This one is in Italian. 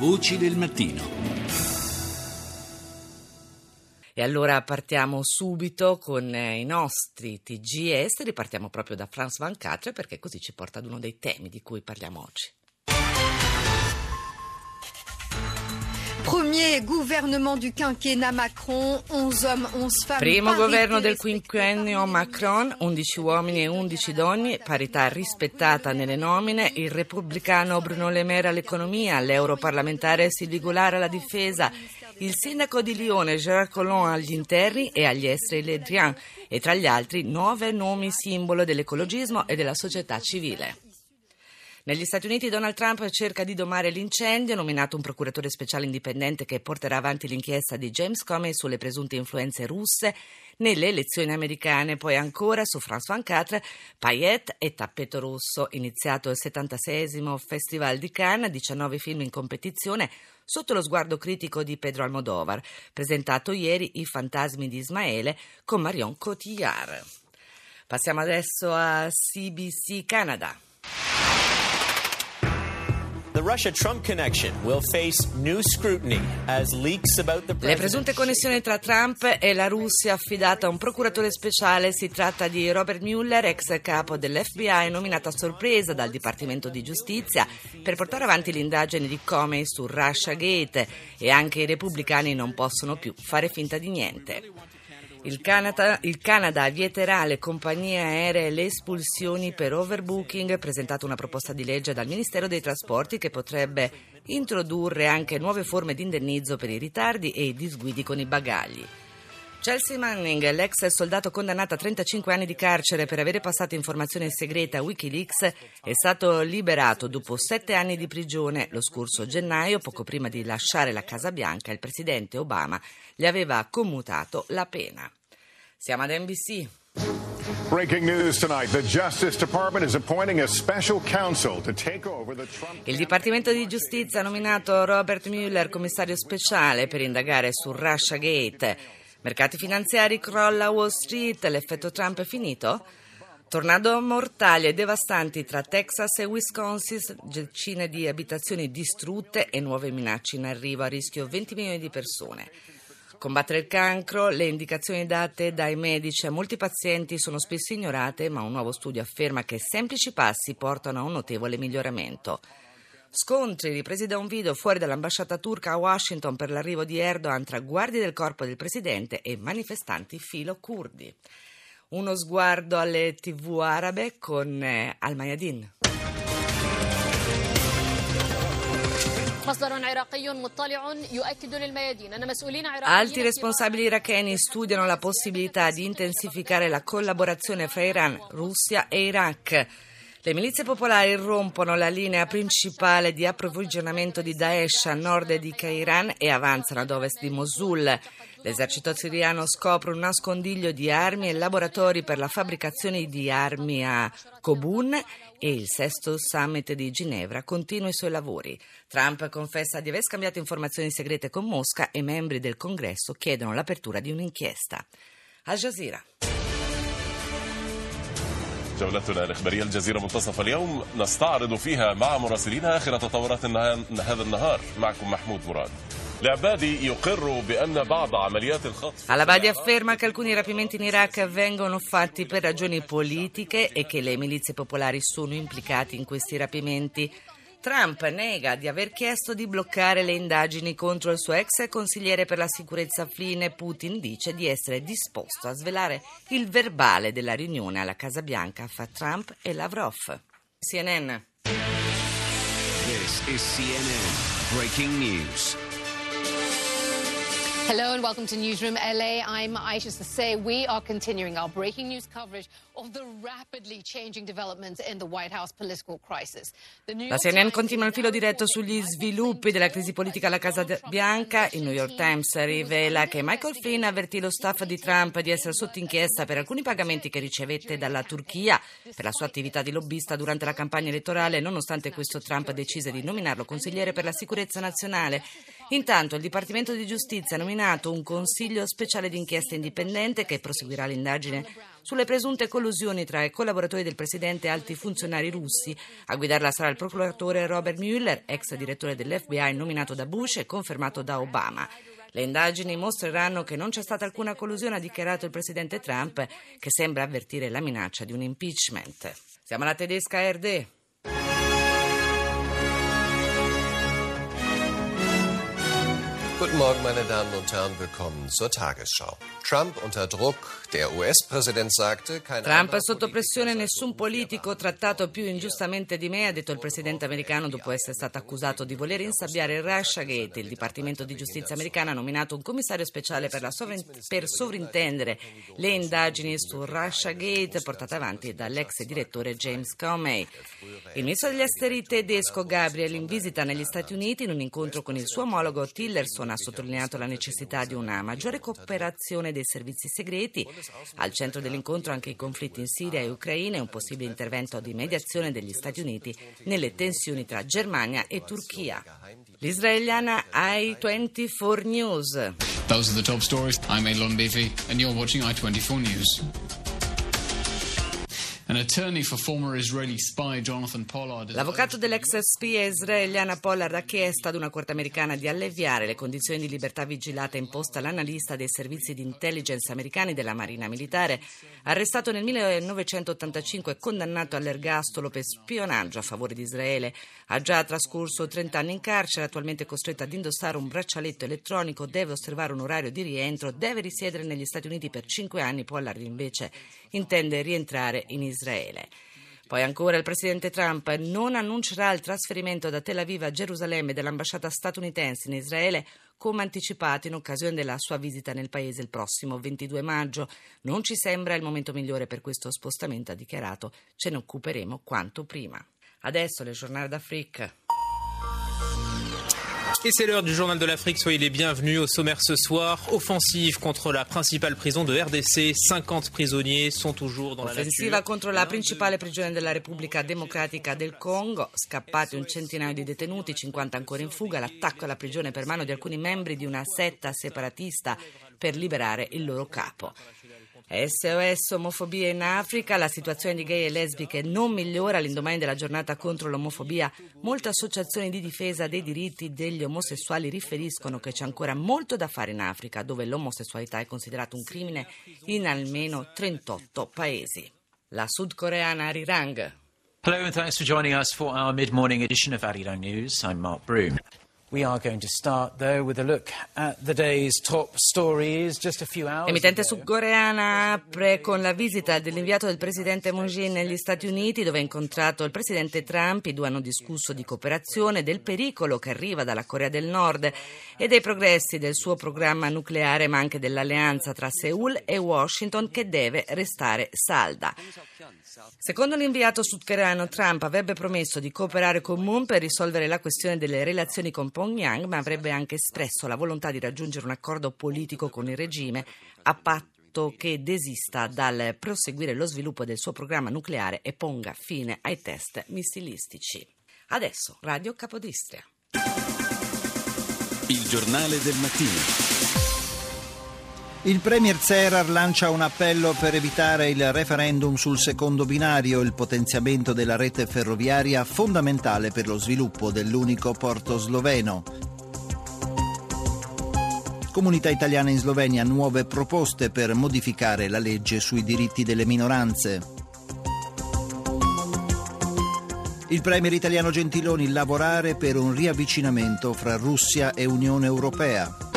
Voci del mattino. E allora partiamo subito con eh, i nostri TG esteri, partiamo proprio da France 24 perché così ci porta ad uno dei temi di cui parliamo oggi. Premier gouvernement du quinquennat Macron, 11 hommes, 11 femmes. Primo governo del quinquennio Macron, 11 uomini e 11 donne, parità rispettata nelle nomine, il repubblicano Bruno Le Maire all'economia, l'europarlamentare Sylvie Goulart alla difesa, il sindaco di Lione Gérard Collomb agli interni e agli esteri Le Drian e tra gli altri nove nomi simbolo dell'ecologismo e della società civile. Negli Stati Uniti Donald Trump cerca di domare l'incendio, nominato un procuratore speciale indipendente che porterà avanti l'inchiesta di James Comey sulle presunte influenze russe nelle elezioni americane. Poi ancora su France 24, paillette e tappeto rosso, iniziato il 76 Festival di Cannes, 19 film in competizione sotto lo sguardo critico di Pedro Almodovar, presentato ieri I fantasmi di Ismaele con Marion Cotillard. Passiamo adesso a CBC Canada. Le presunte connessioni tra Trump e la Russia affidata a un procuratore speciale. Si tratta di Robert Mueller, ex capo dell'FBI, nominato a sorpresa dal Dipartimento di Giustizia per portare avanti l'indagine di Comey su Russia Gate e anche i repubblicani non possono più fare finta di niente. Il Canada, il Canada vieterà alle compagnie aeree le espulsioni per overbooking, presentata una proposta di legge dal Ministero dei Trasporti che potrebbe introdurre anche nuove forme di indennizzo per i ritardi e i disguidi con i bagagli. Chelsea Manning, l'ex soldato condannato a 35 anni di carcere per avere passato informazioni segrete a Wikileaks, è stato liberato dopo sette anni di prigione. Lo scorso gennaio, poco prima di lasciare la Casa Bianca, il presidente Obama gli aveva commutato la pena. Siamo ad NBC. Il Dipartimento di Giustizia ha nominato Robert Mueller commissario speciale per indagare su Russia Gate. Mercati finanziari crolla Wall Street, l'effetto Trump è finito? Tornado mortali e devastanti tra Texas e Wisconsin, decine di abitazioni distrutte e nuove minacce in arrivo a rischio 20 milioni di persone. Combattere il cancro, le indicazioni date dai medici a molti pazienti sono spesso ignorate, ma un nuovo studio afferma che semplici passi portano a un notevole miglioramento. Scontri ripresi da un video fuori dall'ambasciata turca a Washington per l'arrivo di Erdogan tra guardie del corpo del presidente e manifestanti filo curdi. Uno sguardo alle tv arabe con eh, Al-Mayadin. Alti responsabili iracheni studiano la possibilità di intensificare la collaborazione fra Iran, Russia e Iraq le milizie popolari rompono la linea principale di approvvigionamento di Daesh a nord di Kairan e avanzano ad ovest di Mosul. L'esercito siriano scopre un nascondiglio di armi e laboratori per la fabbricazione di armi a Kobun e il sesto summit di Ginevra continua i suoi lavori. Trump confessa di aver scambiato informazioni segrete con Mosca e membri del congresso chiedono l'apertura di un'inchiesta. Al Jazeera. جولتنا الإخبارية الجزيرة منتصف اليوم. نستعرض فيها مع مراسلين آخر تطورات هذا النهار. معكم محمود مراد. العبادي يقر بأن بعض عمليات الخطف على بعد افيرما ان alcuni rapimenti in Iraq vengono fatti per ragioni politiche e che le milizie popolari sono implicate Trump nega di aver chiesto di bloccare le indagini contro il suo ex consigliere per la sicurezza Flynn e Putin dice di essere disposto a svelare il verbale della riunione alla Casa Bianca fra Trump e Lavrov. CNN. This is CNN Breaking News. Hello and welcome to Newsroom LA. I'm Aisha Sase. We are continuing our breaking news coverage of the rapidly changing developments in the White House political crisis. La CNN continua il filo diretto sugli sviluppi della crisi politica alla Casa Bianca. Il New York Times rivela che Michael Flynn avvertì lo staff di Trump di essere sotto inchiesta per alcuni pagamenti che ricevette dalla Turchia per la sua attività di lobbista durante la campagna elettorale. Nonostante questo, Trump decise di nominarlo consigliere per la sicurezza nazionale. Intanto il Dipartimento di Giustizia ha nominato un consiglio speciale d'inchiesta indipendente che proseguirà l'indagine sulle presunte collusioni tra i collaboratori del presidente e alti funzionari russi. A guidarla sarà il procuratore Robert Mueller, ex direttore dell'FBI nominato da Bush e confermato da Obama. Le indagini mostreranno che non c'è stata alcuna collusione, ha dichiarato il presidente Trump, che sembra avvertire la minaccia di un impeachment. Siamo alla tedesca RD. Guten Morgen, meine Damen und Herren, willkommen zur Tagesschau. Trump unter Druck, der US-Präsident sagte, kein Trump sotto pressione, nessun politico trattato più ingiustamente di me, ha detto il presidente americano dopo essere stato accusato di voler insabbiare il Russiagate. Il Dipartimento di Giustizia americano ha nominato un commissario speciale per, sovrin- per sovrintendere le indagini su Russiagate portate avanti dall'ex direttore James Comey. Il ministro degli esteri tedesco Gabriel in visita negli Stati Uniti in un incontro con il suo omologo Tillerson ha sottolineato la necessità di una maggiore cooperazione dei servizi segreti. Al centro dell'incontro anche i conflitti in Siria e Ucraina e un possibile intervento di mediazione degli Stati Uniti nelle tensioni tra Germania e Turchia. L'israeliana I-24 News. Those are the top stories. I'm Elon Beefy, and you're watching I-24 News. L'avvocato dell'ex spia israeliana Pollard ha chiesto ad una corte americana di alleviare le condizioni di libertà vigilata imposta all'analista dei servizi di intelligence americani della Marina Militare, arrestato nel 1985 e condannato all'ergastolo per spionaggio a favore di Israele. Ha già trascorso 30 anni in carcere, attualmente costretto ad indossare un braccialetto elettronico, deve osservare un orario di rientro, deve risiedere negli Stati Uniti per 5 anni. Pollard invece intende rientrare in Israele. Israele. Poi ancora il presidente Trump non annuncerà il trasferimento da Tel Aviv a Gerusalemme dell'ambasciata statunitense in Israele come anticipato in occasione della sua visita nel paese il prossimo 22 maggio. Non ci sembra il momento migliore per questo spostamento, ha dichiarato. Ce ne occuperemo quanto prima. Adesso le giornate d'Africa. Et c'est l'heure du journal de l'Afrique. Soyez les bienvenus au sommaire ce soir. Offensive contre la principale prison de RDC. 50 prisonniers sont toujours dans Offensiva la contro la principale prigione della Repubblica Democratica del Congo. Scappati un centinaio di detenuti, 50 ancora in fuga. L'attacco alla prigione per mano di alcuni membri di una setta separatista per liberare il loro capo. SOS omofobia in Africa, la situazione di gay e lesbiche non migliora all'indomani della giornata contro l'omofobia. Molte associazioni di difesa dei diritti degli omosessuali riferiscono che c'è ancora molto da fare in Africa, dove l'omosessualità è considerato un crimine in almeno 38 paesi. La sudcoreana Arirang. Hello and thanks for joining us for our mid-morning edition of Arirang News. I'm Mark Broom. L'emittente sudcoreana apre con la visita dell'inviato del presidente Moon Jae negli Stati Uniti, dove ha incontrato il presidente Trump. I due hanno discusso di cooperazione, del pericolo che arriva dalla Corea del Nord e dei progressi del suo programma nucleare, ma anche dell'alleanza tra Seoul e Washington che deve restare salda. Secondo l'inviato sudcoreano, Trump avrebbe promesso di cooperare con Moon per risolvere la questione delle relazioni con Pyongyang, ma avrebbe anche espresso la volontà di raggiungere un accordo politico con il regime a patto che desista dal proseguire lo sviluppo del suo programma nucleare e ponga fine ai test missilistici. Adesso Radio Capodistria. Il giornale del mattino. Il Premier Zerar lancia un appello per evitare il referendum sul secondo binario, il potenziamento della rete ferroviaria fondamentale per lo sviluppo dell'unico porto sloveno. Comunità italiana in Slovenia, nuove proposte per modificare la legge sui diritti delle minoranze. Il premier italiano Gentiloni lavorare per un riavvicinamento fra Russia e Unione Europea.